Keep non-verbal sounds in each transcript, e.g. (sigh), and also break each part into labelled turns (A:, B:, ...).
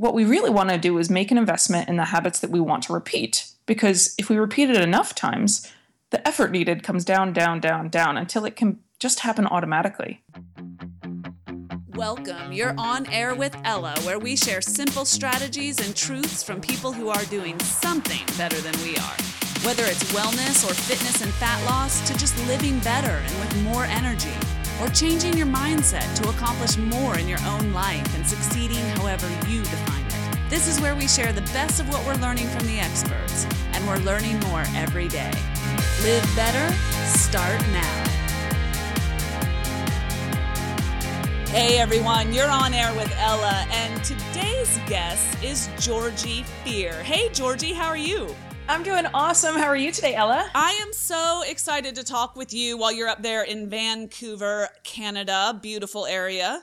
A: what we really want to do is make an investment in the habits that we want to repeat. Because if we repeat it enough times, the effort needed comes down, down, down, down until it can just happen automatically.
B: Welcome. You're on air with Ella, where we share simple strategies and truths from people who are doing something better than we are. Whether it's wellness or fitness and fat loss, to just living better and with more energy, or changing your mindset to accomplish more in your own life and succeeding however you define it. This is where we share the best of what we're learning from the experts, and we're learning more every day. Live better, start now. Hey everyone, you're on air with Ella, and today's guest is Georgie Fear. Hey Georgie, how are you?
A: I'm doing awesome. How are you today, Ella?
B: I am so excited to talk with you while you're up there in Vancouver, Canada. Beautiful area.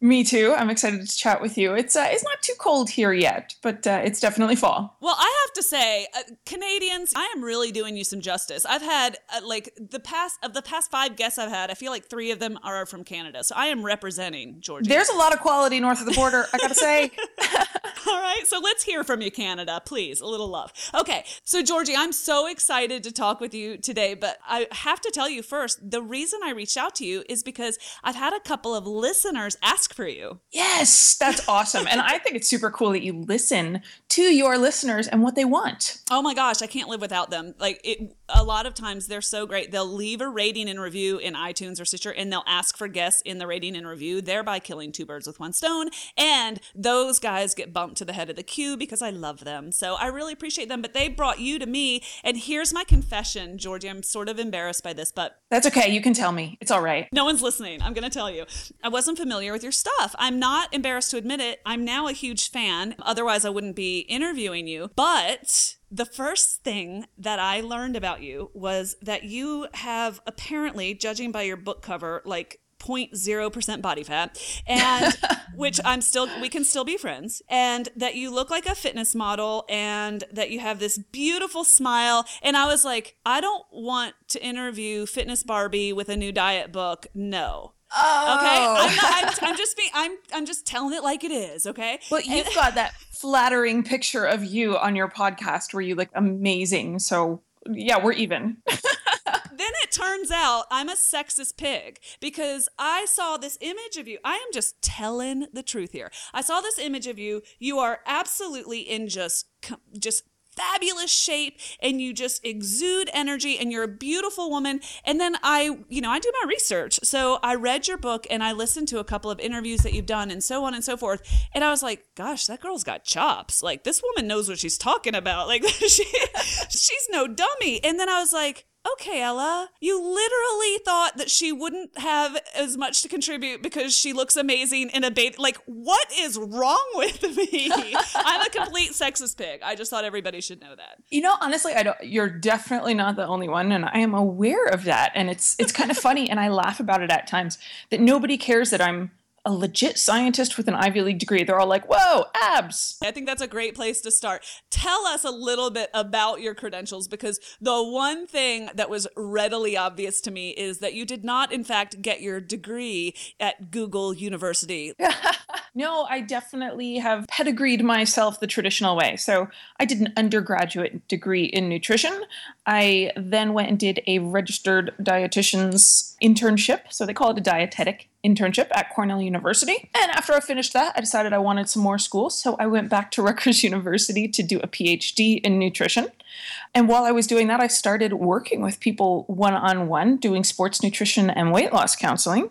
A: Me too. I'm excited to chat with you. It's uh, it's not too cold here yet, but uh, it's definitely fall.
B: Well, I have to say, uh, Canadians, I am really doing you some justice. I've had uh, like the past of the past five guests I've had, I feel like three of them are from Canada, so I am representing Georgia.
A: There's a lot of quality north of the border. I gotta say. (laughs) (laughs)
B: All right, so let's hear from you, Canada, please. A little love. Okay, so Georgie, I'm so excited to talk with you today, but I have to tell you first, the reason I reached out to you is because I've had a couple of listeners ask for you.
A: Yes, that's awesome. and I think it's super cool that you listen to your listeners and what they want.
B: Oh my gosh, I can't live without them. Like it a lot of times they're so great. They'll leave a rating and review in iTunes or Stitcher and they'll ask for guests in the rating and review, thereby killing two birds with one stone. And those guys get bumped to the head of the queue because I love them. So I really appreciate them. But they brought you to me. And here's my confession, Georgie. I'm sort of embarrassed by this, but
A: That's okay. You can tell me. It's all right.
B: no one's listening. I'm going to tell you. I wasn't familiar with your stuff. I'm not embarrassed to admit it. I'm now a huge fan. Otherwise, I wouldn't be interviewing you. But the first thing that I learned about you was that you have apparently, judging by your book cover, like 0.0% body fat and (laughs) which I'm still we can still be friends and that you look like a fitness model and that you have this beautiful smile and I was like I don't want to interview fitness Barbie with a new diet book no
A: Oh.
B: okay I'm, not, I'm, I'm just being I'm I'm just telling it like it is okay
A: Well, you've got that flattering picture of you on your podcast where you look amazing. So, yeah, we're even. (laughs)
B: then it turns out I'm a sexist pig because I saw this image of you. I am just telling the truth here. I saw this image of you. You are absolutely in just just fabulous shape and you just exude energy and you're a beautiful woman. And then i you know i do my research. So i read your book and i listened to a couple of interviews that you've done and so on and so forth. And i was like gosh that girl's got chops. Like this woman knows what she's talking about. Like (laughs) she she's no dummy. And then i was like okay, Ella, you literally thought that she wouldn't have as much to contribute because she looks amazing in a bathing. Like, what is wrong with (laughs) me? I'm a complete sexist pig. I just thought everybody should know that.
A: You know, honestly, I don't. You're definitely not the only one, and I am aware of that. And it's it's kind of funny, and I laugh about it at times that nobody cares that I'm a legit scientist with an Ivy League degree. They're all like, whoa, abs.
B: I think that's a great place to start. Tell us a little bit about your credentials because the one thing that was readily obvious to me is that you did not, in fact, get your degree at Google University. (laughs)
A: no, I definitely have pedigreed myself the traditional way. So I did an undergraduate degree in nutrition. I then went and did a registered dietitian's internship. So they call it a dietetic internship at Cornell University. And after I finished that, I decided I wanted some more school. So I went back to (laughs) Rutgers University to do a PhD in nutrition. And while I was doing that, I started working with people one on one, doing sports nutrition and weight loss counseling.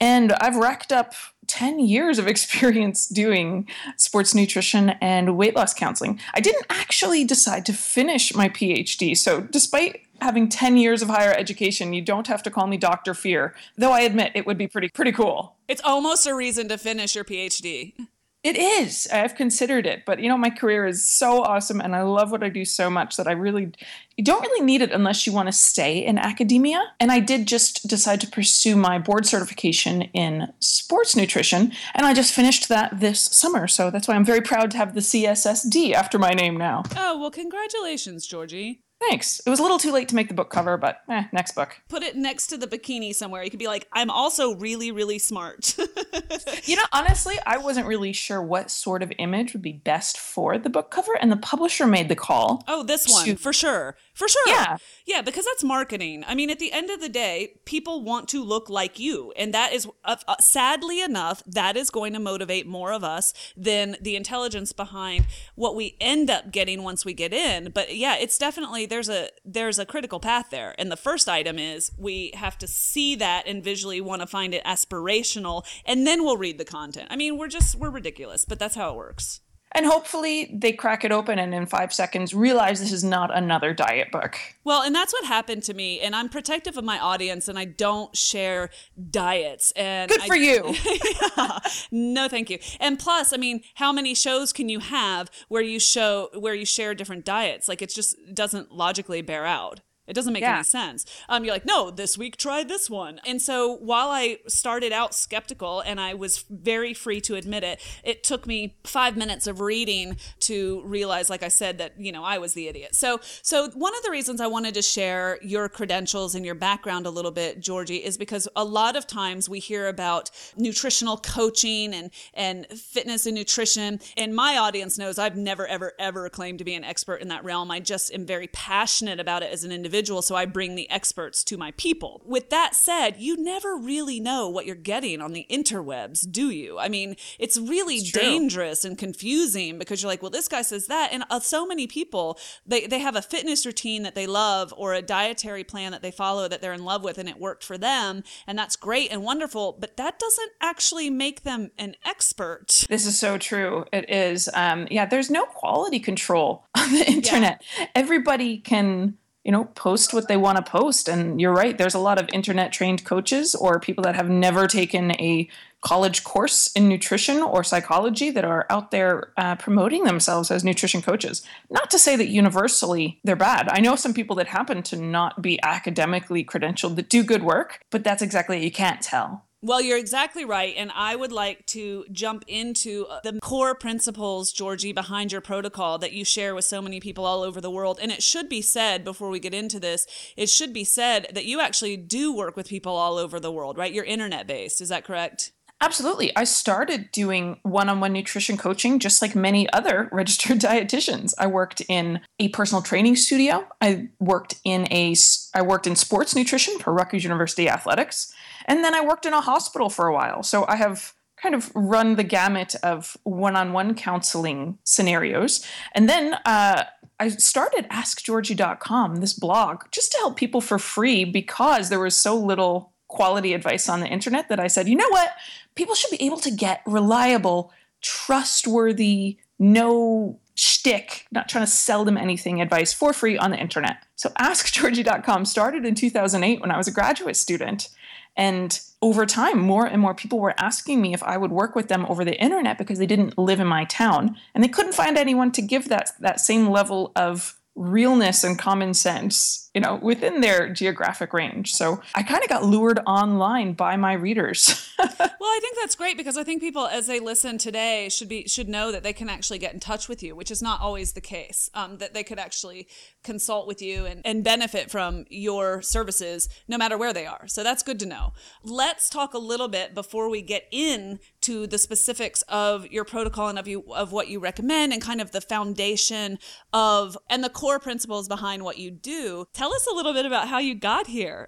A: And I've racked up 10 years of (laughs) experience doing sports nutrition and weight loss counseling. I didn't actually decide to finish my PhD. So, despite having 10 years of higher education, you don't have to call me Dr. Fear, though I admit it would be pretty pretty cool.
B: It's almost a reason to finish your PhD.
A: It is. I've considered it, but you know, my career is so awesome and I love what I do so much that I really you don't really need it unless you want to stay in academia. And I did just decide to pursue my board certification in sports nutrition, and I just finished that this summer. So that's why I'm very proud to have the CSSD after my name now.
B: Oh, well, congratulations, Georgie.
A: Thanks. It was a little too late to make the book cover, but eh, next book.
B: Put it next to the bikini somewhere. You could be like, I'm also really, really smart. (laughs)
A: you know, honestly, I wasn't really sure what sort of image would be best for the book cover, and the publisher made the call.
B: Oh, this one, to- for sure. For sure.
A: Yeah.
B: Yeah, because that's marketing. I mean, at the end of the day, people want to look like you. And that is, uh, uh, sadly enough, that is going to motivate more of us than the intelligence behind what we end up getting once we get in. But yeah, it's definitely there's a there's a critical path there. And the first item is we have to see that and visually want to find it aspirational and then we'll read the content. I mean, we're just we're ridiculous, but that's how it works.
A: And hopefully they crack it open and in five seconds realize this is not another diet book.
B: Well, and that's what happened to me. And I'm protective of my audience and I don't share diets. And
A: good for
B: I,
A: you. (laughs)
B: yeah, no, thank you. And plus, I mean, how many shows can you have where you show where you share different diets? Like it just doesn't logically bear out. It doesn't make yeah. any sense. Um, you're like, no, this week try this one. And so while I started out skeptical and I was very free to admit it, it took me five minutes of reading to realize, like I said, that you know I was the idiot. So so one of the reasons I wanted to share your credentials and your background a little bit, Georgie, is because a lot of times we hear about nutritional coaching and and fitness and nutrition, and my audience knows I've never ever ever claimed to be an expert in that realm. I just am very passionate about it as an individual individual, so I bring the experts to my people. With that said, you never really know what you're getting on the interwebs, do you? I mean, it's really it's dangerous and confusing because you're like, well, this guy says that. And uh, so many people, they, they have a fitness routine that they love or a dietary plan that they follow that they're in love with and it worked for them. And that's great and wonderful, but that doesn't actually make them an expert.
A: This is so true. It is. Um, yeah, there's no quality control (laughs) on the internet. Yeah. Everybody can you know, post what they want to post. And you're right, there's a lot of internet trained coaches or people that have never taken a college course in nutrition or psychology that are out there uh, promoting themselves as nutrition coaches. Not to say that universally they're bad. I know some people that happen to not be academically credentialed that do good work, but that's exactly you can't tell.
B: Well, you're exactly right. And I would like to jump into uh, the core principles, Georgie, behind your protocol that you share with so many people all over the world. And it should be said before we get into this, it should be said that you actually do work with people all over the world, right? You're internet based. Is that correct?
A: Absolutely. I started doing one on one nutrition coaching just like many other (laughs) registered dietitians. I worked in a personal training studio. I worked in a I worked in sports nutrition for Rutgers University Athletics. And then I worked in a hospital for a while. So I have kind of run the gamut of one on one counseling scenarios. And then uh, I started AskGeorgie.com, this blog, just to help people for free because there was so little quality advice on the internet that I said, you know what? People should be able to get reliable, trustworthy, no shtick, not trying to sell them anything advice for free on the internet. So AskGeorgie.com started in 2008 when I was a graduate student. And over time, more and more people were asking me if I would work with them over the internet because they didn't live in my town and they couldn't find anyone to give that, that same level of realness and common sense, you know, within their geographic range. So I kind of got lured online by my readers. (laughs)
B: well, I think that's great because I think people, as they listen today, should be should know that they can actually get in touch with you, which is not always the case. Um, that they could actually consult with you and, and benefit from your services no matter where they are. So that's good to know. Let's talk a little bit before we get in to the specifics of your protocol and of you of what you recommend and kind of the foundation of and the core principles behind what you do. Tell us a little bit about how you got here.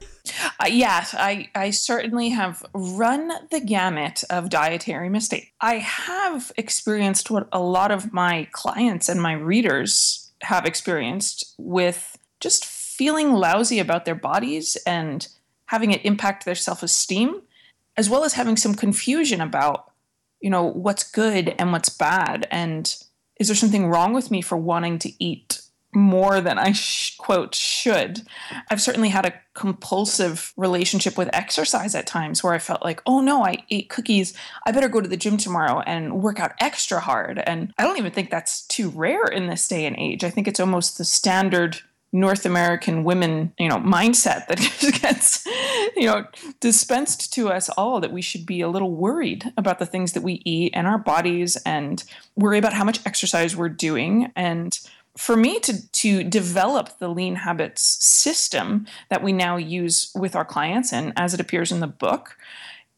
A: Uh, yes, I, I certainly have run the gamut of dietary mistakes. I have experienced what a lot of my clients and my readers have experienced with just feeling lousy about their bodies and having it impact their self esteem as well as having some confusion about, you know, what's good and what's bad. And is there something wrong with me for wanting to eat more than I sh- quote should. I've certainly had a compulsive relationship with exercise at times where I felt like, oh no, I ate cookies. I better go to the gym tomorrow and work out extra hard. And I don't even think that's too rare in this day and age. I think it's almost the standard North American women, you know, mindset that (laughs) gets, you know, dispensed to us all that we should be a little worried about the things that we eat and our bodies and worry about how much exercise we're doing and for me to to develop the lean habits system that we now use with our clients and as it appears in the book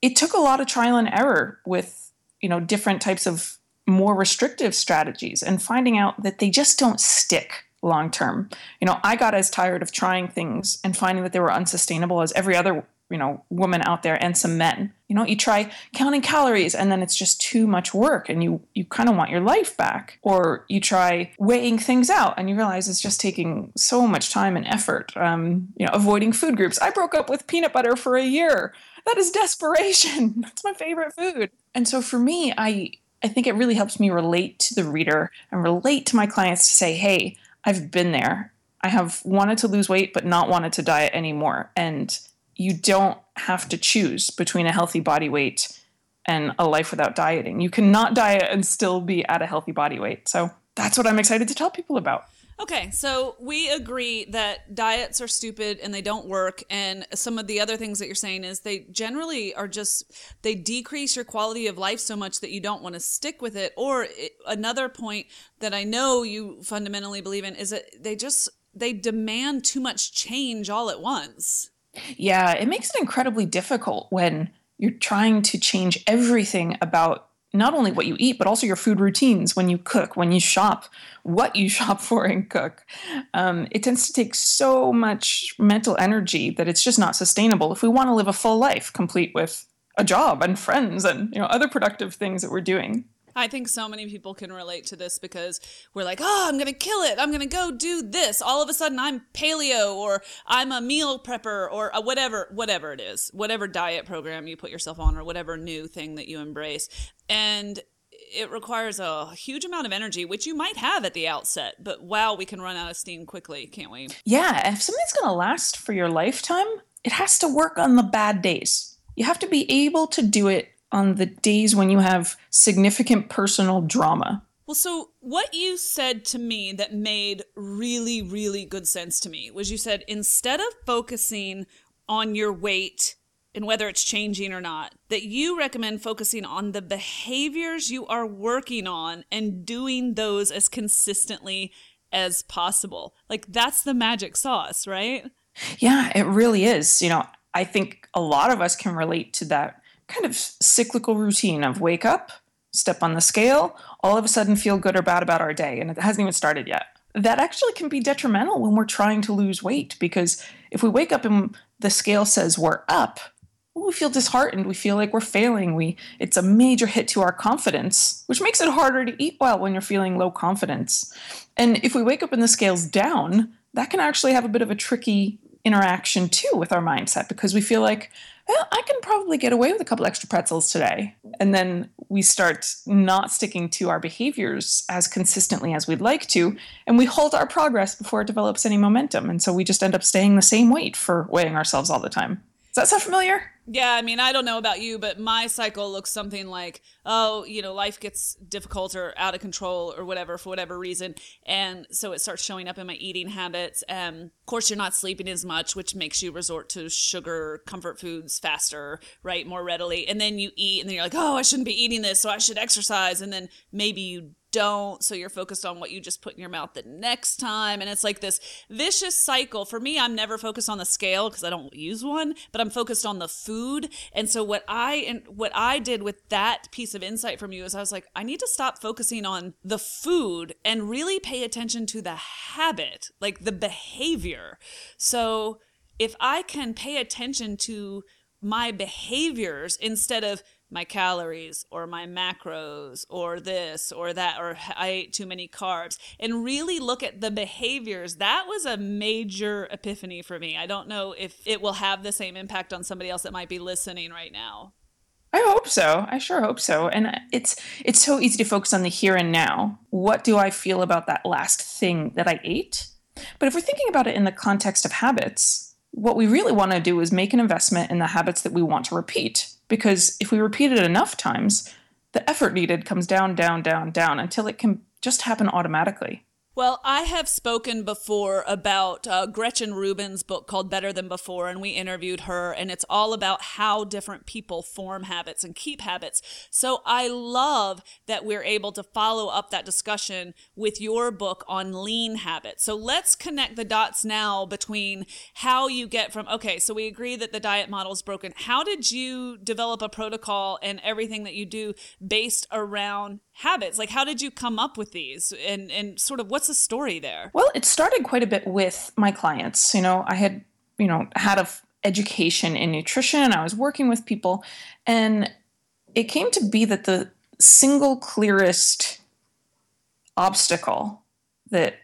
A: it took a lot of trial and error with you know different types of more restrictive strategies and finding out that they just don't stick long term. You know i got as tired of trying things and finding that they were unsustainable as every other you know woman out there and some men. You know you try counting calories and then it's just too much work and you you kind of want your life back. Or you try weighing things out and you realize it's just taking so much time and effort um, you know avoiding food groups. I broke up with peanut butter for a year. That is desperation. (laughs) That's my favorite food. And so for me i i think it really helps me relate to the reader and relate to my clients to say hey i've been there. I have wanted to lose weight but not wanted to diet anymore. And you don't have to choose between a healthy body weight and a life without dieting. You cannot diet and still be at a healthy body weight. So that's what I'm excited to tell people about.
B: Okay, so we agree that diets are stupid and they don't work. And some of the other things that you're saying is they generally are just, they decrease your quality of life so much that you don't want to stick with it. Or another point that I know you fundamentally believe in is that they just, they demand too much change all at once.
A: Yeah, it makes it incredibly difficult when you're trying to change everything about not only what you eat, but also your food routines when you cook, when you shop, what you (laughs) shop for and cook. Um, it tends to take so much mental energy that it's just not sustainable if we want to live a full life complete with a job and friends and you know other productive things that we're doing.
B: I think so many people can relate to this because we're like, oh, I'm going to kill it. I'm going to go do this. All of a sudden, I'm paleo or I'm a meal prepper or whatever, whatever it is, whatever diet program you put yourself on or whatever new thing that you embrace. And it requires a huge amount of energy, which you might have at the outset, but wow, we can run out of steam quickly, can't we?
A: Yeah. If something's going to last for your lifetime, it has to work on the bad days. You have to be able to do it on the days when you have significant personal drama.
B: Well, so what you said to me that made really, really good sense to me was you said instead of focusing on your weight and whether it's changing or not, that you recommend focusing on the behaviors you are working on and doing those as consistently as possible. Like that's the magic sauce, right?
A: Yeah, it really is. You know, I think a lot of us can relate to that kind of cyclical routine of wake up, step on the scale, all of a sudden feel good or bad about our day, and it hasn't even started yet. That actually can be detrimental when we're trying to lose weight because if we wake up and the scale says we're up, we feel disheartened. We feel like we're failing. We it's a major hit to our confidence, which makes it harder to eat well when you're feeling low confidence. And if we wake up and the scale's down, that can actually have a bit of a tricky interaction too with our mindset because we feel like well, I can probably get away with a couple extra pretzels today. And then we start not sticking to our behaviors as consistently as we'd like to, and we halt our progress before it develops any momentum. And so we just end up staying the same weight for weighing ourselves all the time. Does that sound familiar?
B: Yeah, I mean, I don't know about you, but my cycle looks something like, oh, you know, life gets difficult or out of control or whatever for whatever reason. And so it starts showing up in my eating habits. And of course, you're not sleeping as much, which makes you resort to sugar, comfort foods faster, right? More readily. And then you eat, and then you're like, oh, I shouldn't be eating this, so I should exercise. And then maybe you don't. So you're focused on what you just put in your mouth the next time. And it's like this vicious cycle. For me, I'm never focused on the scale because I don't use one, but I'm focused on the food. And so what I and what I did with that piece of insight from you is I was like, I need to stop focusing on the food and really pay attention to the habit, like the behavior. So if I can pay attention to my behaviors instead of my calories or my macros or this or that or I ate too many carbs and really look at the behaviors. That was a major epiphany for me. I don't know if it will have the same impact on somebody else that might be listening right now.
A: I hope so. I sure hope so. And it's it's so easy to focus on the here and now. What do I feel about that last thing that I ate? But if we're thinking about it in the context of habits, what we really want to do is make an investment in the habits that we want to repeat because if we repeat it enough times, the effort needed comes down, down, down, down until it can just happen automatically.
B: Well, I have spoken before about uh, Gretchen Rubin's book called Better Than Before, and we interviewed her, and it's all about how different people form habits and keep habits. So I love that we're able to follow up that discussion with your book on lean habits. So let's connect the dots now between how you get from, okay, so we agree that the diet model is broken. How did you develop a protocol and everything that you do based around habits like how did you come up with these and and sort of what's the story there?
A: Well it started quite a bit with my clients. You know i had you know had a f- education in nutrition. I was working with people. And it came to be that the single clearest obstacle that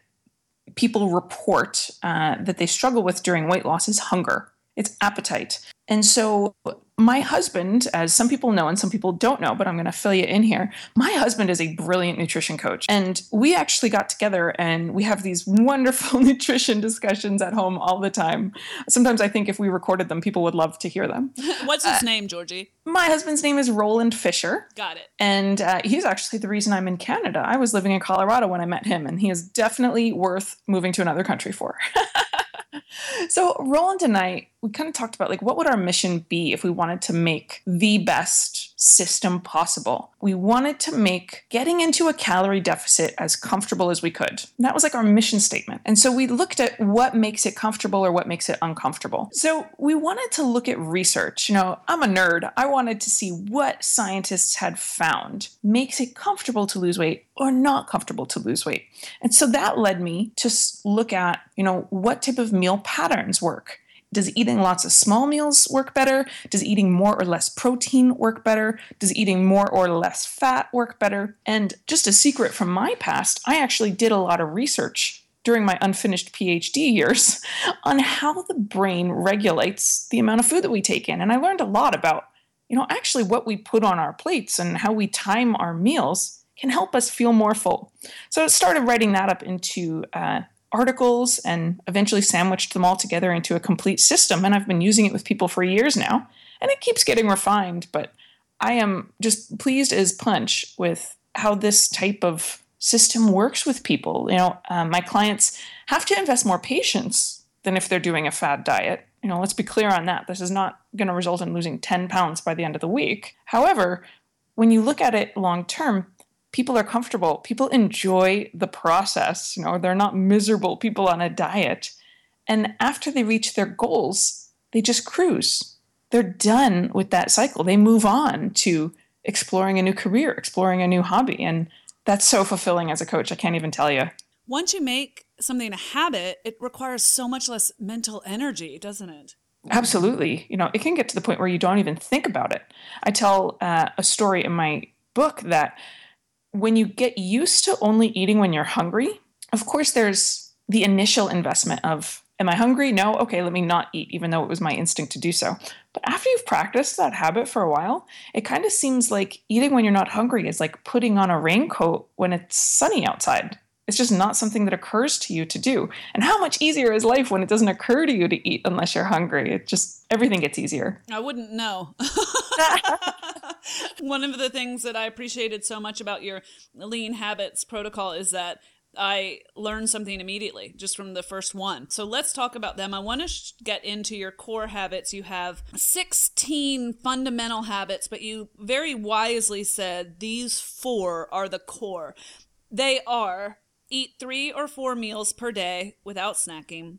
A: people report uh, that they struggle with during weight loss is hunger. It's appetite. And so my husband, as some people know and some people don't know, but I'm going to fill you in here. My husband is a brilliant nutrition coach. And we actually got together and we have these wonderful (laughs) nutrition discussions at home all the time. Sometimes I think if we recorded them, people would love to hear them. (laughs)
B: What's his uh, name, Georgie?
A: My husband's name is Roland Fisher.
B: Got it.
A: And uh, he's actually the reason I'm in Canada. I was living in Colorado when I met him, and he is definitely worth moving to another country for. (laughs) so Roland and I, we kind of talked about like what would our mission be if we wanted to make the best system possible. We wanted to make getting into a calorie deficit as comfortable as we could. And that was like our mission statement. And so we looked at what makes it comfortable or what makes it uncomfortable. So we wanted to look at research. You know, I'm a nerd. I wanted to see what scientists had found makes it comfortable to lose weight or not comfortable to lose weight. And so that led me to look at, you know, what type of meal patterns work does eating lots of small meals work better? Does eating more or less protein work better? Does eating more or less fat work better? And just a secret from my past, I actually did a lot of research during my unfinished PhD years (laughs) on how the brain regulates the amount of food that we take in. And I learned a lot about, you know, actually what we put on our plates and how we time our meals can help us feel more full. So I started writing that up into uh, articles and eventually sandwiched them all together into a complete system. And I've been using it with people for years now, and it keeps getting refined. But I am just pleased as punch with how this type of system works with people. You know, um, my clients have to invest more patience than if they're doing a fad diet. You know, let's be clear on that. This is not going to result in losing 10 pounds by the end of the week. However, when you look at it long term, people are comfortable. People enjoy the process. You know, they're not miserable people on a diet. And after they reach their goals, they just cruise. They're done with that cycle. They move on to exploring a new career, exploring a new hobby. And that's so fulfilling as a coach. I can't even tell you.
B: Once you make something a habit, it requires so much less mental energy, doesn't it?
A: Absolutely. You know, it can get to the point where you don't even think about it. I tell uh, a story in my book that when you get used to only eating when you're hungry, of course, there's the initial investment of, Am I hungry? No. Okay, let me not eat, even though it was my instinct to do so. But after you've practiced that habit for a while, it kind of seems like eating when you're not hungry is like putting on a raincoat when it's sunny outside. It's just not something that occurs to you to do. And how much easier is life when it doesn't occur to you to eat unless you're hungry? It just, everything gets easier.
B: I wouldn't know. (laughs) (laughs) One of the things that I appreciated so much about your lean habits protocol is that I learned something immediately just from the first one. So let's talk about them. I want to sh- get into your core habits. You have 16 fundamental habits, but you very wisely said these four are the core. They are eat three or four meals per day without snacking.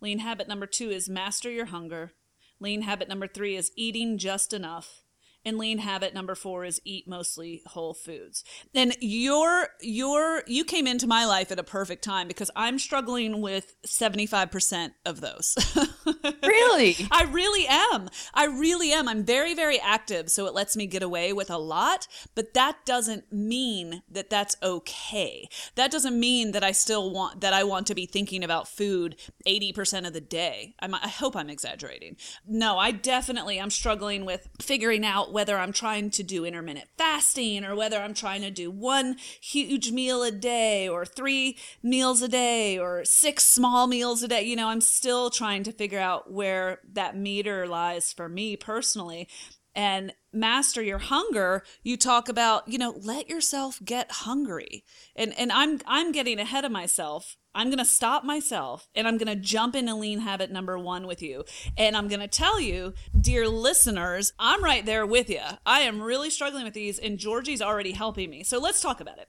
B: Lean habit number two is master your hunger. Lean habit number three is eating just enough and lean habit number four is eat mostly whole foods. And your your you came into my life at a perfect time because i'm struggling with 75% of those. (laughs)
A: Really?
B: I really am. I really am. I'm very very active so it lets me get away with a lot but that doesn't mean that that's okay. That doesn't mean that i still want that i want to be thinking about food 80% of the day. I'm, i hope i'm exaggerating. No i definitely i'm struggling with figuring out whether I'm trying to do intermittent fasting or whether I'm trying to do one huge meal a day or three meals a day or six small meals a day. You know, I'm still trying to figure out where that meter lies for me personally. and master your hunger you talk about you know let yourself get hungry and and i'm i'm getting ahead of myself i'm going to stop myself and i'm going to jump into lean habit number 1 with you. And i'm going to tell you dear listeners i'm right there with you i am really struggling with these and georgie's already helping me. So let's talk about it.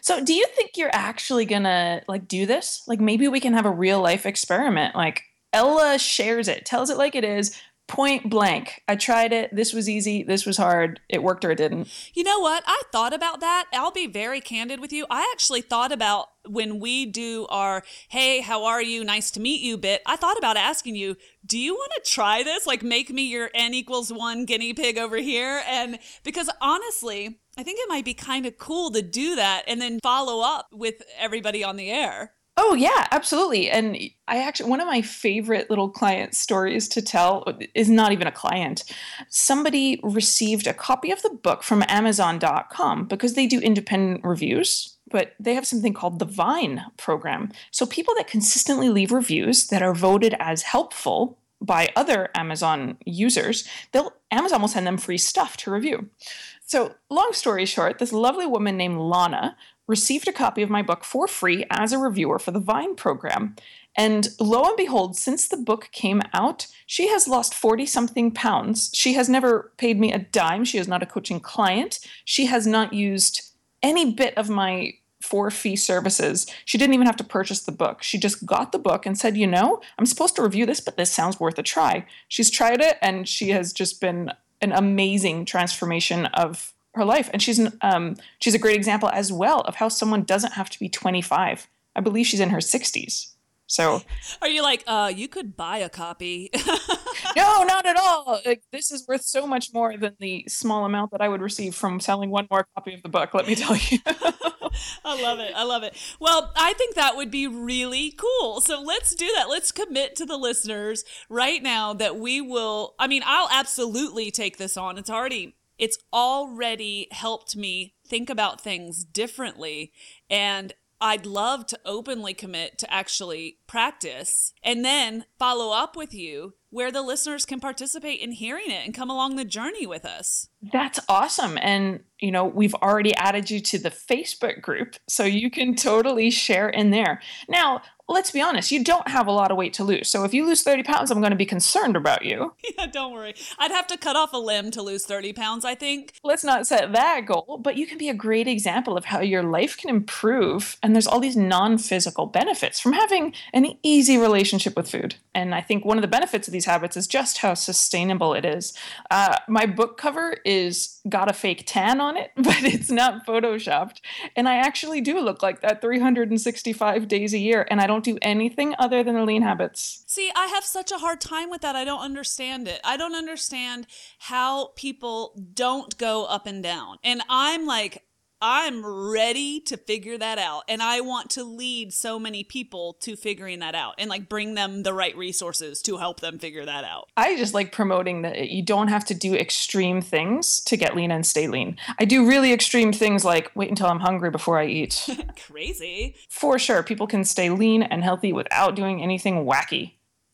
A: So do you think you're actually going to like do this? Like maybe we can have a real life experiment. Like ella shares it tells it like it is point blank. I tried it. This was easy. This was hard. It worked or it didn't.
B: You know what? I thought about that. I'll be very candid with you. I actually thought about when we do our, hey, how are you? Nice to meet you bit. I thought about asking you, do you want to try this? Like, make me your n equals one guinea pig over here? And because honestly, I think it might be kind of cool to do that and then follow up with everybody on the air.
A: Oh yeah, absolutely. And I actually one of my favorite little client stories to tell is not even a client. Somebody received a copy of the book from amazon.com because they do independent reviews, but they have something called the Vine program. So people that consistently leave reviews that are voted as helpful by other Amazon users, they'll Amazon will send them free stuff to review. So, long story short, this lovely woman named Lana received a copy of my book for free as a reviewer for the Vine program. And lo and behold, since the book came out, she has lost 40 something pounds. She has never paid me a dime. She is not a coaching client. She has not used any bit of my for fee services. She didn't even have to purchase the book. She just got the book and said, You know, I'm supposed to review this, but this sounds worth a try. She's tried it and she has just been an amazing transformation of her life. And she's um, she's a great example as well of how someone doesn't have to be 25. I believe she's in her 60s. So,
B: are you like, uh, you could buy a copy? (laughs)
A: no, not at all. Like, this is worth so much more than the small amount that I would receive from selling one more copy of the book. Let me tell you. (laughs)
B: I love it. I love it. Well, I think that would be really cool. So let's do that. Let's commit to the listeners right now that we will. I mean, I'll absolutely take this on. It's already it's already helped me think about things differently. And I'd love to openly commit to actually practice and then follow up with you where the listeners can participate in hearing it and come along the journey with us.
A: That's awesome. And, you know, we've already added you to the Facebook group, so you can totally share in there. Now, let's be honest, you don't have a lot of weight to lose. So if you lose 30 pounds, I'm going to be concerned about you. (laughs)
B: Yeah, don't worry. I'd have to cut off a limb to lose 30 pounds, I think.
A: Let's not set that goal, but you can be a great example of how your life can improve. And there's all these non physical benefits from having an easy relationship with food. And I think one of the benefits of these habits is just how sustainable it is. Uh, my book cover is got a fake tan on it, (laughs) but it's not photoshopped. And I actually do look like that 365 days a year. And I don't do anything other than the lean habits.
B: See, I have such a hard time with that. I don't understand it. I don't understand how people don't go up and down. And I'm like, I'm ready to figure that out. And I want to lead so many people to figuring that out and like bring them the right resources to help them figure that out.
A: I just like promoting that you don't have to do extreme things to get lean and stay lean. I do really extreme things like wait until I'm hungry before I eat. (laughs)
B: Crazy.
A: For sure, people can stay lean and healthy without doing anything wacky.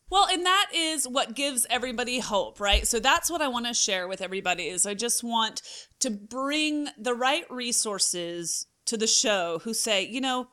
B: Well, and that is what gives everybody hope, right? So that's what I want to share with everybody is I just want to bring the right resources to the show who say, you know,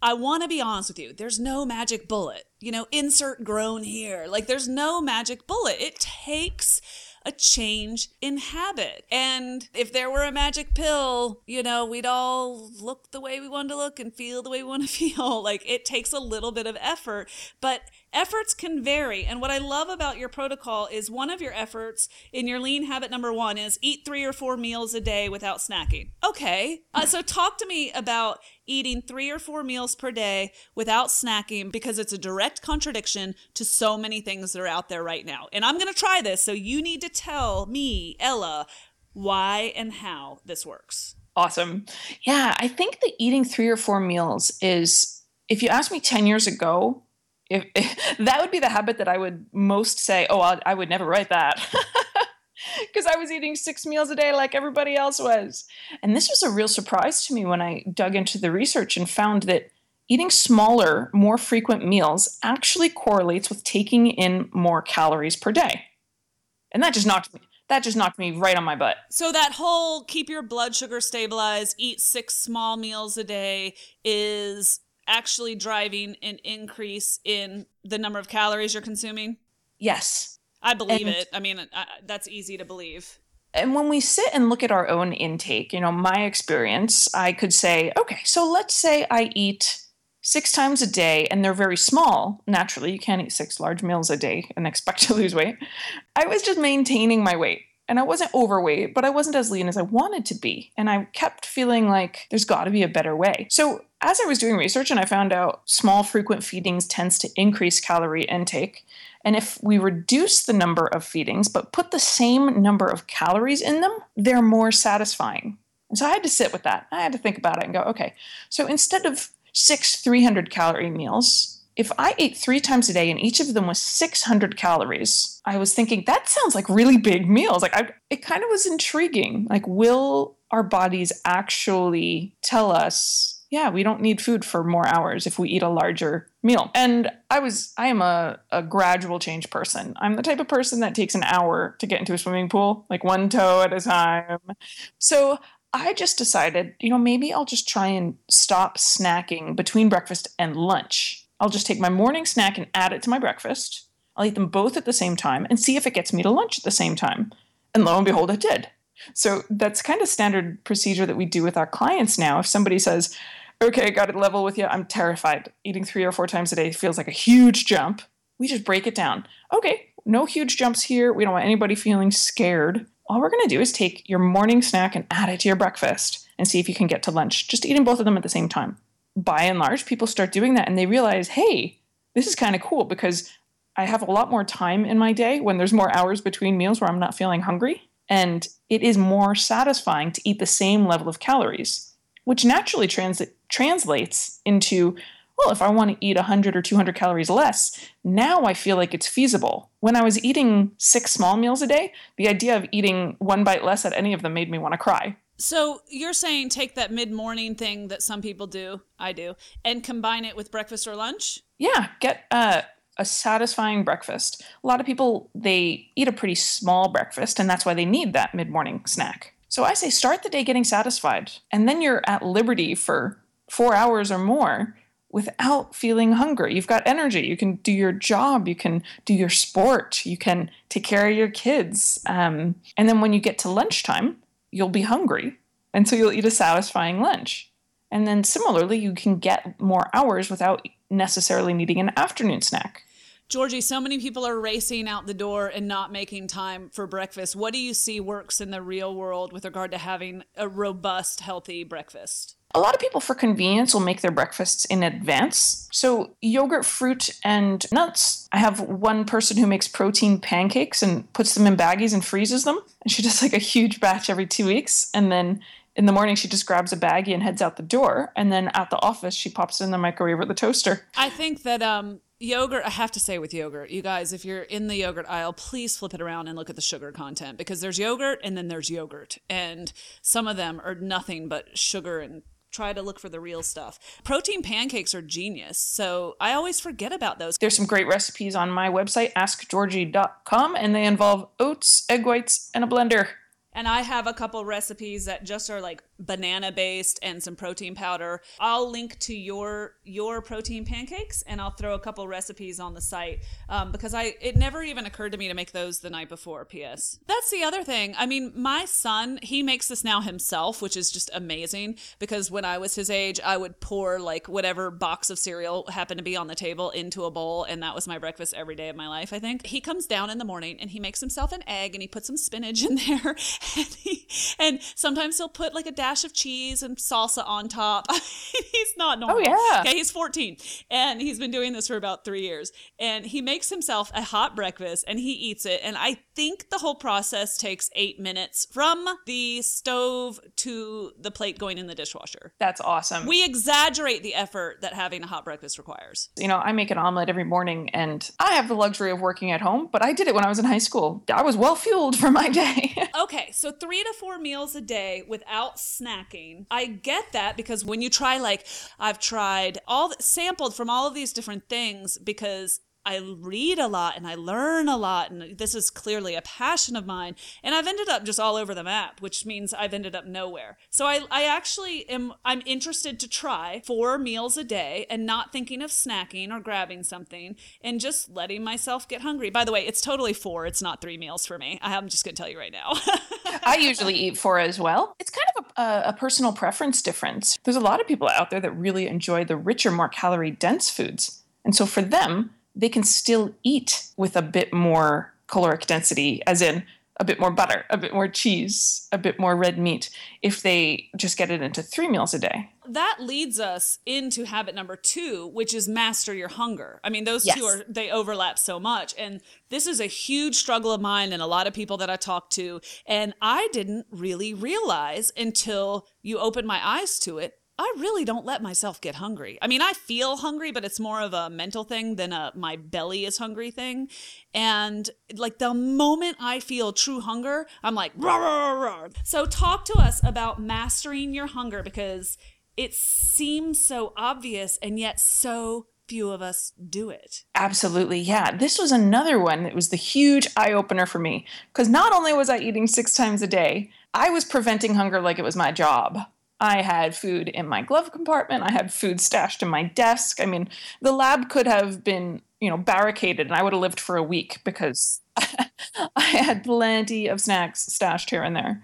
B: I want to be honest with you. There's no magic bullet. You know, insert groan here. Like there's no magic bullet. It takes a change in habit. And if there were a magic pill, you know, we'd all look the way we want to look and feel the way we want to (laughs) feel. Like it takes a little bit of effort, but efforts can vary. And what I love about your protocol is one of your efforts in your lean habit number one is eat three or four meals a day without snacking. Okay. Uh, so talk to me about eating three or four meals per day without snacking because it's a direct contradiction to so many things that are out there right now. And I'm going to try this. So you need to tell me, Ella, why and how this works.
A: Awesome. Yeah, I think that eating three or four meals is, if you asked me 10 years ago, if, if, (laughs) that would be the habit that I would most say, oh, I, I would never write that. (laughs) Because I was eating six meals a day like everybody else was. And this was a real surprise to me when I dug into the research and found that eating smaller, more frequent meals actually correlates with taking in more calories per day. And that just knocked me that just knocked me right on my butt.
B: So that whole keep your blood sugar stabilized, eat six small meals a day is actually driving an increase in the number of calories you're consuming?
A: Yes.
B: I believe and, it. I mean, I, that's easy to believe.
A: And when we sit and look at our own intake, you know, my experience, I could say, okay, so let's say I eat six times a day and they're very small. Naturally, you can't eat six large meals a day and expect to (laughs) lose weight. I was just maintaining my weight and I wasn't overweight, but I wasn't as lean as I wanted to be. And I kept feeling like there's got to be a better way. So, as I was doing research and I found out small frequent feedings tends to increase calorie intake, and if we reduce the number of feedings but put the same number of calories in them, they're more satisfying. And so I had to sit with that. I had to think about it and go, okay, so instead of six 300 calorie meals, if I ate three times a day and each of them was 600 calories, I was thinking that sounds like really big meals. Like I, it kind of was intriguing. Like, will our bodies actually tell us yeah, we don't need food for more hours if we eat a larger meal. And I was, I am a, a gradual change person. I'm the type of person that takes an hour to get into a swimming pool, like one toe at a time. So I just decided, you know, maybe I'll just try and stop snacking between breakfast and lunch. I'll just take my morning snack and add it to my breakfast. I'll eat them both at the same time and see if it gets me to lunch at the same time. And lo and behold, it did. So that's kind of standard procedure that we do with our clients now. If somebody says, okay, got it level with you, I'm terrified. Eating three or four times a day feels like a huge jump. We just break it down. Okay, no huge jumps here. We don't want anybody feeling scared. All we're going to do is take your morning snack and add it to your breakfast and see if you can get to lunch, just eating both of them at the same time. By and large, people start doing that and they realize, hey, this is kind of cool because I have a lot more time in my day when there's more hours between meals where I'm not feeling hungry. And it is more satisfying to eat the same level of calories, which naturally trans- translates into well, if I want to eat 100 or 200 calories less, now I feel like it's feasible. When I was eating six small meals a day, the idea of eating one bite less at any of them made me want to cry.
B: So you're saying take that mid morning thing that some people do, I do, and combine it with breakfast or lunch?
A: Yeah, get uh, a satisfying breakfast. A lot of people they eat a pretty small breakfast and that's why they need that mid-morning snack. So I say start the day getting satisfied and then you're at liberty for 4 hours or more without feeling hungry. You've got energy. You can do your job. You can do your sport. You can take care of your kids. Um, and then when you get to lunchtime, you'll be hungry. And so you'll eat a satisfying lunch. And then similarly, you can get more hours without necessarily needing an afternoon snack.
B: Georgie, so many people are racing out the door and not making time for breakfast. What do you see works in the real world with regard to having a robust, healthy breakfast?
A: A lot of people, for convenience, will make their breakfasts in advance. So, yogurt, fruit, and nuts. I have one person who makes protein pancakes and puts them in baggies and freezes them. And she (laughs) does like a huge batch every two weeks. And then in the morning, she just grabs a baggie and heads out the door. And then at the office, she pops it in the microwave or the toaster.
B: I think that um, yogurt i have to say with yogurt you guys if you're in the yogurt aisle please flip it around and look at the sugar content because there's yogurt and then there's yogurt and some of them are nothing but sugar and try to look for the real stuff. Protein pancakes are genius. So I always forget about those.
A: There's some great recipes on my website, askgeorgie.com, and they involve oats, egg whites, and a blender.
B: And I have a couple recipes that just are like banana based and some protein powder. I'll link to your your protein pancakes and I'll throw a couple recipes on the site um, because I it never even occurred to me to make those the night before. P.S. That's the other thing. I mean, my son he makes this now himself, which is just amazing because when I was his age, I would pour like whatever box of cereal happened to be on the table into a bowl, and that was my breakfast every day of my life. I think he comes down in the morning and he makes himself an egg and he puts some spinach in (laughs) there and, he, and sometimes he'll put like a dash of cheese and salsa on top. (laughs) he's not oh, normal.
A: Oh yeah.
B: Okay, he's 14 and he's been doing this for about three years. And he makes himself a hot breakfast and he eats it. And I think the whole process takes eight minutes from the stove to the plate going in the dishwasher.
A: That's awesome.
B: We exaggerate the effort that having a hot breakfast requires.
A: You know, I make an omelet every morning and I have the luxury of working at home, but I did it when I was in high school. I was well fueled for my day. (laughs)
B: okay, so three to four meals a day without snacking. I get that because when you try, like, I've tried all sampled from all of these different things because I read a lot and I learn a lot. And this is clearly a passion of mine. And I've ended up just all over the map, which means I've ended up nowhere. So I, I actually am, I'm interested to try four meals a day and not thinking of snacking or grabbing something and just letting myself get hungry. By the way, it's totally four. It's not three meals for me. I'm just to tell you right now. (laughs)
A: I usually eat four as well. It's kind of a, a, personal preference difference. There's a lot of people out there that really enjoy the richer, more calorie dense foods. And so for them, they can still eat with a bit more caloric density, as in a bit more butter, a bit more cheese, a bit more red meat, if they just get it into three meals a day.
B: That leads us into habit number two, which is master your hunger. I mean, those yes. two are, they overlap so much. And this is a huge struggle of mine and a lot of people that I talk to. And I didn't really realize until you opened my eyes to it I really don't let myself get hungry. I mean, I feel hungry, but it's more of a mental thing than a my belly is hungry thing. And like the moment I feel true hunger, I'm like, rah, rah, rah. so talk to us about mastering your hunger because it seems so obvious and yet so few of us do it.
A: Absolutely. Yeah. This was another one that was the huge eye opener for me because not only was I eating six times a day, I was preventing hunger like it was my job. I had food in my glove compartment. I had food stashed in my desk. I mean, the lab could have been, you know, barricaded and I would have lived for a week because (laughs) I had plenty of snacks stashed here and there.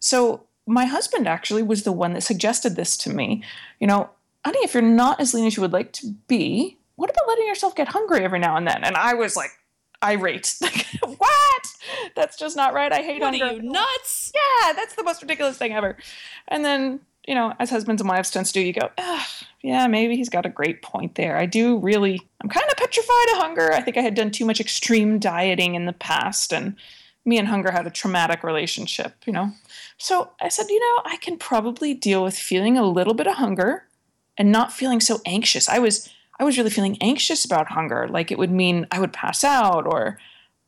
A: So my husband actually was the one that suggested this to me. You know, honey, if you're not as lean as you would like to be, what about letting yourself get hungry every now and then? And I was like, irate. (laughs) Like, what? That's just not right. I hate
B: what
A: hunger.
B: Are you nuts?
A: Yeah, that's the most ridiculous thing ever. And then you know, as husbands and wives tend to do, you go, yeah, maybe he's got a great point there. I do really, I'm kind of petrified of hunger. I think I had done too much extreme dieting in the past, and me and hunger had a traumatic relationship, you know. So I said, you know, I can probably deal with feeling a little bit of hunger and not feeling so anxious. I was, I was really feeling anxious about hunger. Like it would mean I would pass out or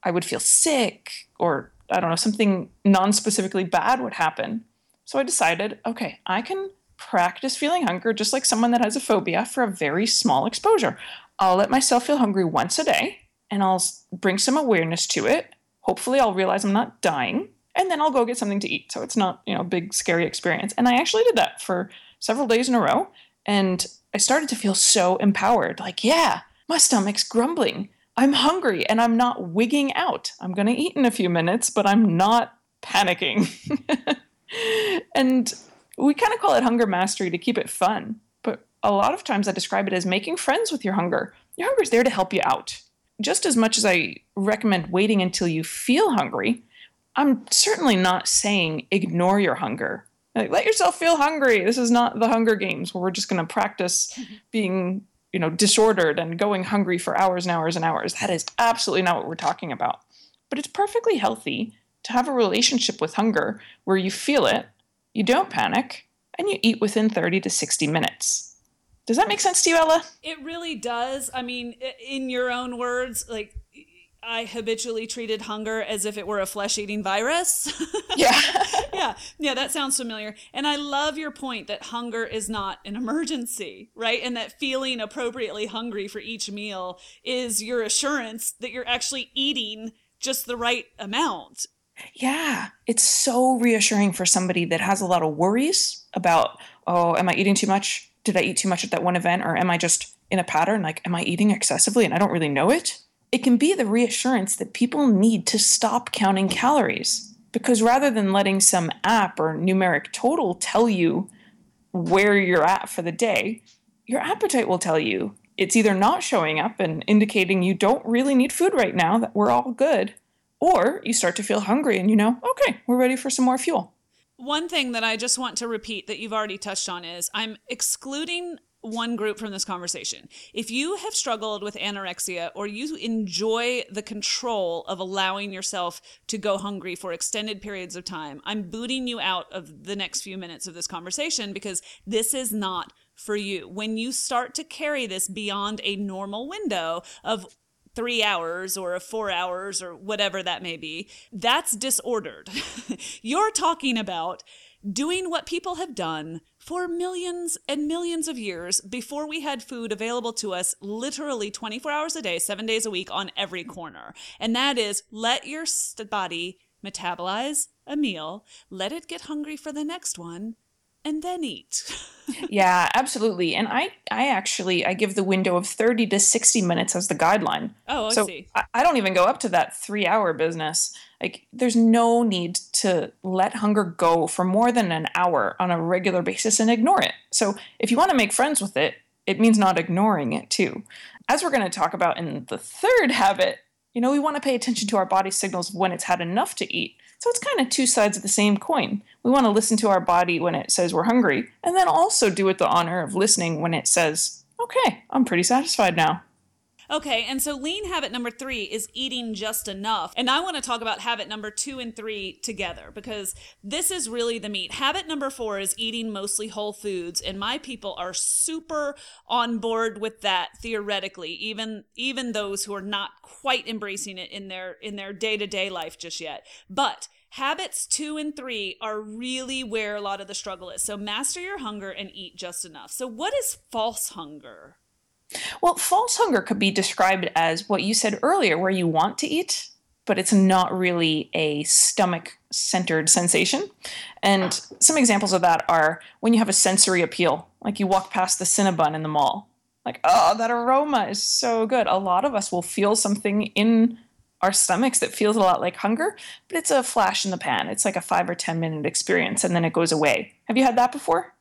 A: I would feel sick or I don't know, something non specifically bad would happen. So I decided, okay, I can practice feeling hunger just like someone that has a phobia for a very small exposure. I'll let myself feel hungry once a day and I'll bring some awareness to it. Hopefully, I'll realize I'm not dying and then I'll go get something to eat. So it's not, you know, big scary experience. And I actually did that for several days in a row and I started to feel so empowered. Like, yeah, my stomach's grumbling. I'm hungry and I'm not wigging out. I'm going to eat in a few minutes, but I'm not panicking. (laughs) and we kind of call it hunger mastery to keep it fun. But a lot of times I describe it as making friends with your hunger. Your hunger is there to help you out. Just as much as I recommend waiting until you feel hungry, I'm certainly not saying ignore your hunger. Like, let yourself feel hungry. This is not the Hunger Games where we're just going to practice mm-hmm. being, you know, disordered and going hungry for hours and hours and hours. That is absolutely not what we're talking about. But it's perfectly healthy to have a relationship with hunger where you feel it, you don't panic, and you eat within 30 to 60 minutes. Does that make sense to you, Ella?
B: It really does. I mean, in your own words, like I habitually treated hunger as if it were a flesh eating virus. (laughs)
A: Yeah.
B: yeah. Yeah. That sounds familiar. And I love your point that hunger is not an emergency, right? And that feeling appropriately hungry for each meal is your assurance that you're actually eating just the right amount.
A: Yeah, it's so reassuring for somebody that has a lot of worries about, oh, am I eating too much? Did I eat too much at that one event? Or am I just in a pattern? Like, am I eating excessively and I don't really know it? It can be the reassurance that people need to stop counting calories. Because rather than letting some app or numeric total tell you where you're at for the day, your appetite will tell you. It's either not showing up and indicating you don't really need food right now, that we're all good, or you start to feel hungry and you know, okay, we're ready for some more fuel.
B: One thing that I just want to repeat that you've already touched on is I'm excluding one group from this conversation. If you have struggled with anorexia or you enjoy the control of allowing yourself to go hungry for extended periods of time, I'm booting you out of the next few minutes of this conversation because this is not for you. When you start to carry this beyond a normal window of three hours or a four hours or whatever that may be, that's disordered. (laughs) You're talking about doing what people have done for millions and millions of years before we had food available to us literally 24 hours a day, seven days a week on every corner. And that is let your body metabolize a meal, let it get hungry for the next one, and then eat. (laughs)
A: yeah, absolutely. And I, I actually, I give the window of 30 to 60 minutes as the guideline.
B: Oh, I
A: so
B: see.
A: I, I don't even go up to that three hour business. Like, there's no need to let hunger go for more than an hour on a regular basis and ignore it. So if you want to make friends with it, it means not ignoring it too. As we're going to talk about in the third habit, you know, we want to pay attention to our body signals when it's had enough to eat. So it's kind of two sides of the same coin. We want to listen to our body when it says we're hungry, and then also do it the honor of listening when it says, okay, I'm pretty satisfied now.
B: Okay, and so lean habit number three is eating just enough. And I want to talk about habit number two and three together because this is really the meat. Habit number four is eating mostly whole foods, and my people are super on board with that theoretically, even even those who are not quite embracing it in their in their day-to-day life just yet. But habits two and three are really where a lot of the struggle is. So master your hunger and eat just enough. So what is false hunger?
A: Well, false hunger could be described as what you said earlier, where you want to eat, but it's not really a stomach centered sensation. And some examples of that are when you have a sensory appeal, like you walk past the Cinnabon in the mall. Like, oh, that aroma is so good. A lot of us will feel something in our stomachs that feels a lot like hunger, but it's a flash in the pan. It's like a five or 10 minute experience and then it goes away. Have you had that before?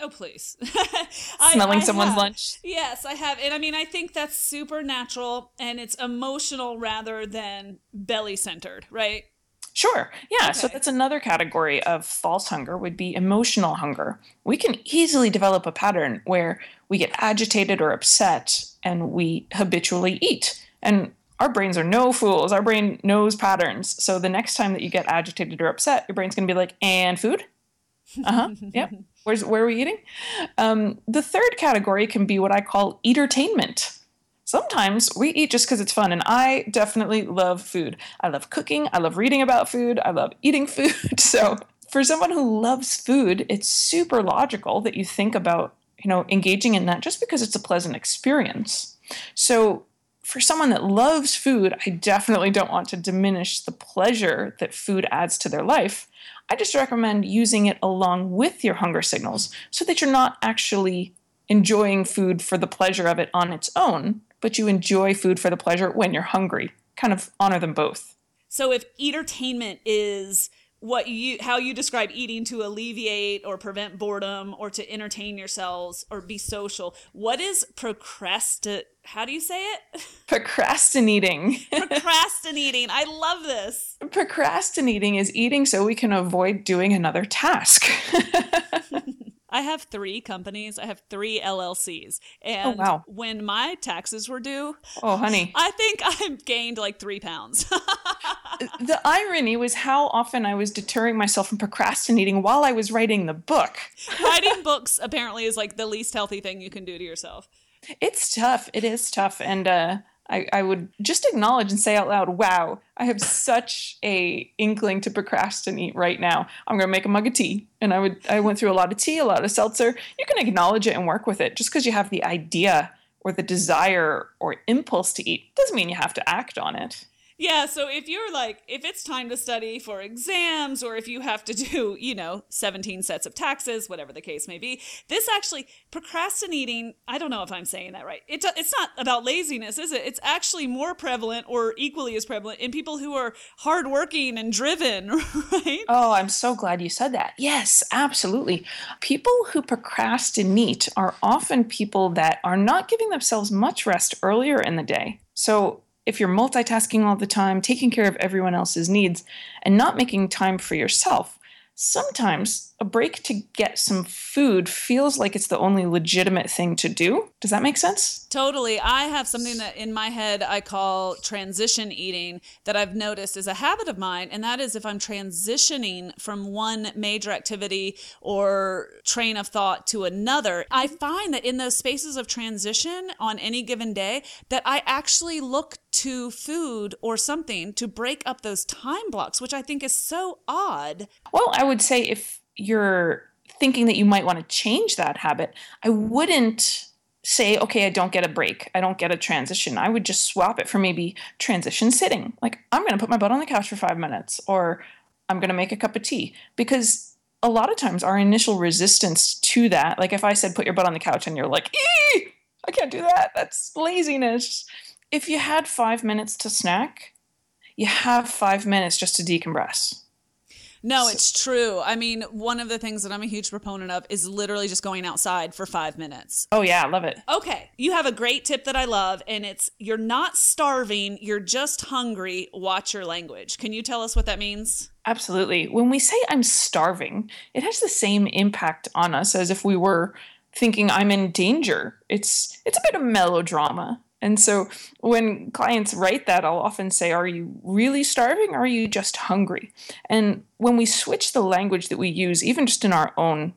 B: Oh, please. (laughs)
A: Smelling I, I someone's
B: have.
A: lunch.
B: Yes, I have. And I mean, I think that's super natural and it's emotional rather than belly centered, right?
A: Sure. Yeah. Okay. So that's another category of false hunger would be emotional hunger. We can easily develop a pattern where we get agitated or upset and we habitually eat. And our brains are no fools. Our brain knows patterns. So the next time that you get agitated or upset, your brain's going to be like, and food? (laughs) Uh huh. yep. Where's where are we eating? Um, the third category can be what I call entertainment. Sometimes we eat just because it's fun, and I definitely love food. I love cooking. I love reading about food. I love eating food. (laughs) So for someone who loves food, it's super logical that you think about you know engaging in that just because it's a pleasant experience. So for someone that loves food, I definitely don't want to diminish the pleasure that food adds to their life. I just recommend using it along with your hunger signals so that you're not actually enjoying food for the pleasure of it on its own, but you enjoy food for the pleasure when you're hungry. Kind of honor them both.
B: So if entertainment is what you how you describe eating to alleviate or prevent boredom or to entertain yourselves or be social. What is procrastinate how do you say it? (laughs)
A: Procrastinating.
B: Procrastinating. I love this.
A: Procrastinating is eating so we can avoid doing another task (laughs)
B: I have three companies. I have three LLCs. And
A: oh, wow.
B: when my taxes were due,
A: oh, honey,
B: I think (laughs) I gained like three pounds. (laughs)
A: the irony was how often I was deterring myself from procrastinating while I was writing the book.
B: writing (laughs) books apparently is like the least healthy thing you can do to yourself.
A: It's tough. It is tough. And, uh, I, I would just acknowledge and say out loud, wow, I have such a inkling to procrastinate right now. I'm gonna make a mug of tea. And I would I went through a lot of tea, a lot of seltzer. You can acknowledge it and work with it. Just because you have the idea or the desire or impulse to eat doesn't mean you have to act on it.
B: Yeah, so if you're like, if it's time to study for exams, or if you have to do, you know, 17 sets of taxes, whatever the case may be, this actually, procrastinating, I don't know if I'm saying that right. It, it's not about laziness, is it? It's actually more prevalent or equally as prevalent in people who are hardworking and driven, (laughs) right?
A: Oh, I'm so glad you said that. Yes, absolutely. People who procrastinate are often people that are not giving themselves much rest earlier in the day. So if you're multitasking all the time, taking care of everyone else's needs, and not making time for yourself, sometimes a break to get some food feels like it's the only legitimate thing to do. Does that make sense?
B: Totally. I have something that in my head I call transition eating that I've noticed is a habit of mine. And that is if I'm transitioning from one major activity or train of thought to another, I find that in those spaces of transition on any given day, that I actually look to food or something to break up those time blocks, which I think is so odd.
A: Well, I would say if you're thinking that you might want to change that habit, I wouldn't say, okay, I don't get a break. I don't get a transition. I would just swap it for maybe transition sitting. Like, I'm going to put my butt on the couch for five minutes, or I'm going to make a cup of tea. Because a lot of times our initial resistance to that, like if I said, put your butt on the couch and you're like, ee, I can't do that. That's laziness. If you had five minutes to snack, you have five minutes just to decompress.
B: No, it's true. I mean, one of the things that I'm a huge proponent of is literally just going outside for five minutes.
A: Oh, yeah, I love it.
B: Okay. You have a great tip that I love, and it's you're not starving, you're just hungry. Watch your language. Can you tell us what that means?
A: Absolutely. When we say I'm starving, it has the same impact on us as if we were thinking I'm in danger. It's it's a bit of melodrama. And so when clients write that, I'll often say, Are you really starving or are you just hungry? And when we switch the language that we use, even just in our own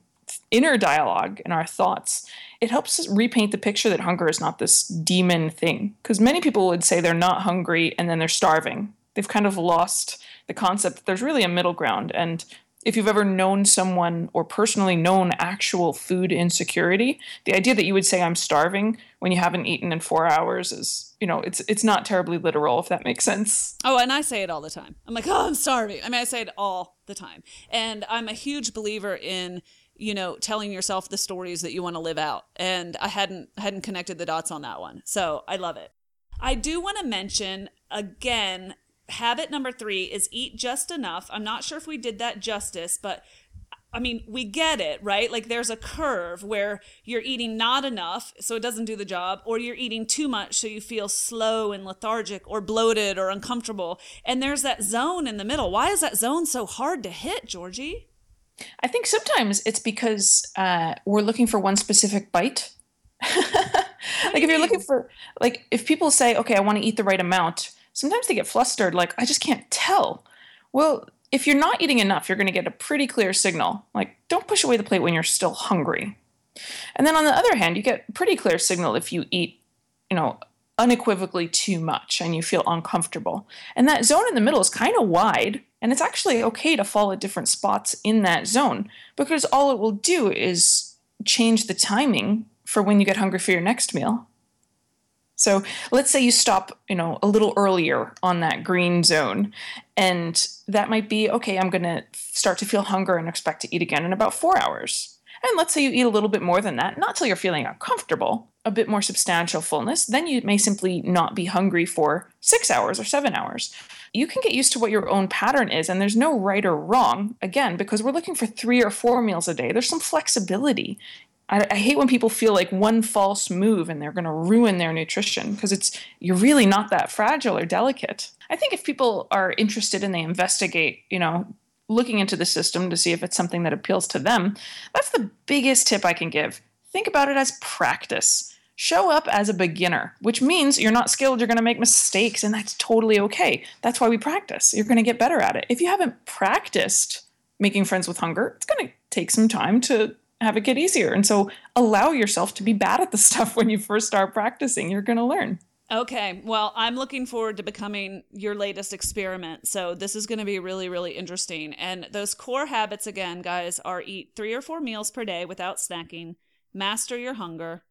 A: inner dialogue and our thoughts, it helps us repaint the picture that hunger is not this demon thing. Because many people would say they're not hungry and then they're starving. They've kind of lost the concept that there's really a middle ground. And if you've ever known someone or personally known actual food insecurity, the idea that you would say I'm starving when you haven't eaten in 4 hours is, you know, it's it's not terribly literal if that makes sense.
B: Oh, and I say it all the time. I'm like, "Oh, I'm starving." I mean, I say it all the time. And I'm a huge believer in you know telling yourself the stories that you want to live out and i hadn't hadn't connected the dots on that one so i love it i do want to mention again habit number three is eat just enough. I'm not sure if we did that justice, but I mean, we get it, right? Like there's a curve where you're eating not enough, so it doesn't do the job, or you're eating too much, so you feel slow and lethargic or bloated or uncomfortable. And there's that zone in the middle. Why is that zone so hard to hit, Georgie?
A: I think sometimes it's because uh, we're looking for one specific bite. (laughs) like if you're looking for, like, if people say, okay, I want to eat the right amount, sometimes they get flustered, like, I just can't tell. Well, if you're not eating enough, you're going to get a pretty clear signal. Like, don't push away the plate when you're still hungry. And then on the other hand, you get a pretty clear signal if you eat, you know, unequivocally too much and you feel uncomfortable. And that zone in the middle is kind of wide, and it's actually okay to fall at different spots in that zone because all it will do is change the timing for when you get hungry for your next meal. So let's say you stop, you know, a little earlier on that green zone, and that might be okay. I'm going to start to feel hunger and expect to eat again in about four hours. And let's say you eat a little bit more than that, not till you're feeling uncomfortable, a bit more substantial fullness. Then you may simply not be hungry for six hours or seven hours. You can get used to what your own pattern is, and there's no right or wrong, again, because we're looking for three or four meals a day. There's some flexibility I, I hate when people feel like one false move and they're going to ruin their nutrition because it's you're really not that fragile or delicate. I think if people are interested and they investigate, you know, looking into the system to see if it's something that appeals to them, that's the biggest tip I can give. Think about it as practice. Show up as a beginner, which means you're not skilled, you're going to make mistakes, and that's totally okay. That's why we practice. You're going to get better at it. If you haven't practiced making friends with hunger, it's going to take some time to have it get easier. And so allow yourself to be bad at the (laughs) stuff when you first start practicing. You're going to learn.
B: Okay. Well, I'm looking forward to becoming your latest experiment. So this is going to be really, really interesting. And those core habits, again, guys, are eat three or four meals per day without snacking, master your hunger,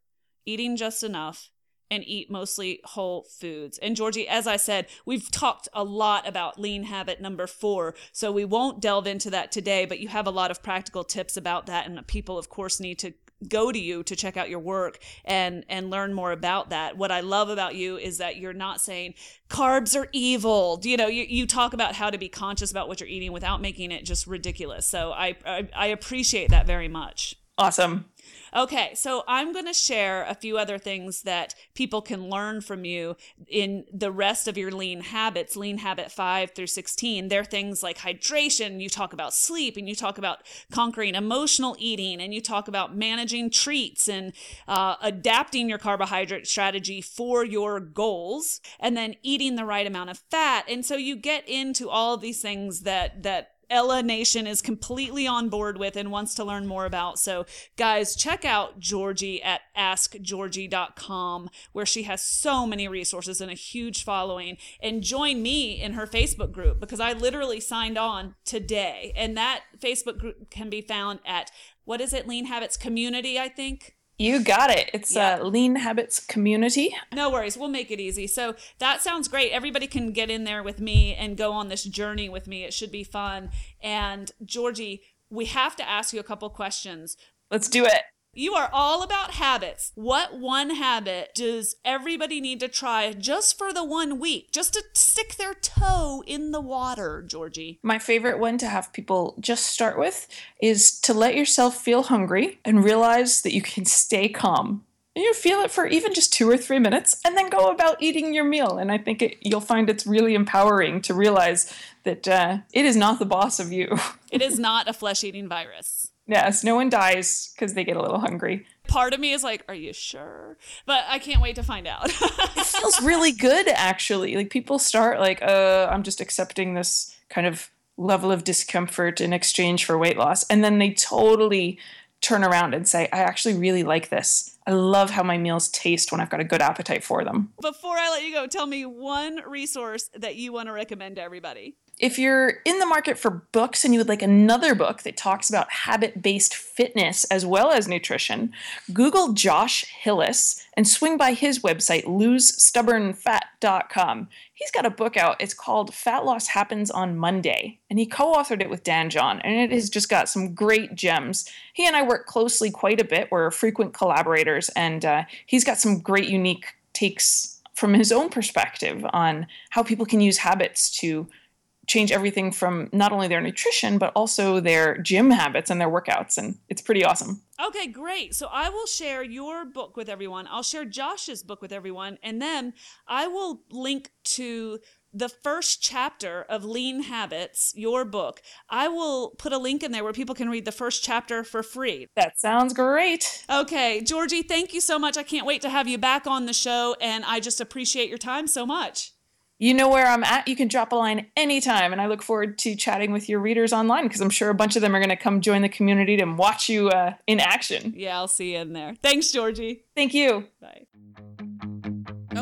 B: eating just enough, and eat mostly whole foods. And Georgie, as I said, we've talked a lot about lean habit number four, so we won't delve into that today, but you have a lot of practical tips about that. And people, of course, need to go to you to check out your work and and learn more about that what i love about you is that you're not saying carbs are evil you know you, you talk about how to be conscious about what you're eating without making it just ridiculous so i i, I appreciate that very much
A: awesome
B: Okay, so I'm going to share a few other things that people can learn from you in the rest of your lean habits, lean habit 5 through 16. They're things like hydration, you talk about sleep, and you talk about conquering emotional eating, and you talk about managing treats and uh, adapting your carbohydrate strategy for your goals, and then eating the right amount of fat. And so you get into all of these things that that Ella Nation is completely on board with and wants to learn more about. So, guys, check out Georgie at askgeorgie.com, where she has so many resources and a huge following. And join me in her Facebook group because I literally signed on today. And that Facebook group can be found at what is it, Lean Habits Community, I think.
A: You got it. It's
B: Yeah.
A: a Lean Habits community.
B: No worries. We'll make it easy. So that sounds great. Everybody can get in there with me and go on this journey with me. It should be fun. And Georgie, we have to ask you a couple questions.
A: Let's do it.
B: You are all about habits. What one habit does everybody need to try just for the one week, just to stick their toe in the water, Georgie?
A: My favorite one to have people just start with is to let yourself feel hungry and realize that you can stay calm. You feel it for even just two or three minutes and then go about eating your meal. And I think it, you'll find it's really empowering to realize that uh, it is not the boss of you. (laughs)
B: It is not a flesh eating virus.
A: Yes, no one dies because they get a little hungry.
B: Part of me is like, are you sure? But I can't wait to find out. (laughs)
A: it feels really good actually like people start like uh i'm just accepting this kind of level of discomfort in exchange for weight loss and then they totally turn around and say i actually really like this i love how my meals taste when i've got a good appetite for them
B: Before I let you go, tell me one resource that you want to recommend to everybody.
A: If you're in the market for books and you would like another book that talks about habit based fitness as well as nutrition, Google Josh Hillis and swing by his website, losestubbornfat.com. He's got a book out. It's called Fat Loss Happens on Monday, and he co authored it with Dan John, and it has just got some great gems. He and I work closely quite a bit. We're frequent collaborators, and uh, he's got some great, unique takes from his own perspective on how people can use habits to change everything from not only their nutrition but also their gym habits and their workouts and it's pretty awesome
B: Okay, great. So I will share your book with everyone. I'll share Josh's book with everyone. And then I will link to the first chapter of Lean Habits, your book. I will put a link in there where people can read the first chapter for free.
A: that sounds great
B: Okay, Georgie, thank you so much. I can't wait to have you back on the show. And I just appreciate your time so much.
A: You know where i'm at you can drop a line anytime and i look forward to chatting with your readers online because i'm sure a bunch of them are going to come join the community to watch you uh, in action
B: Yeah, I'll see you in there. Thanks, Georgie.
A: thank you
B: Bye.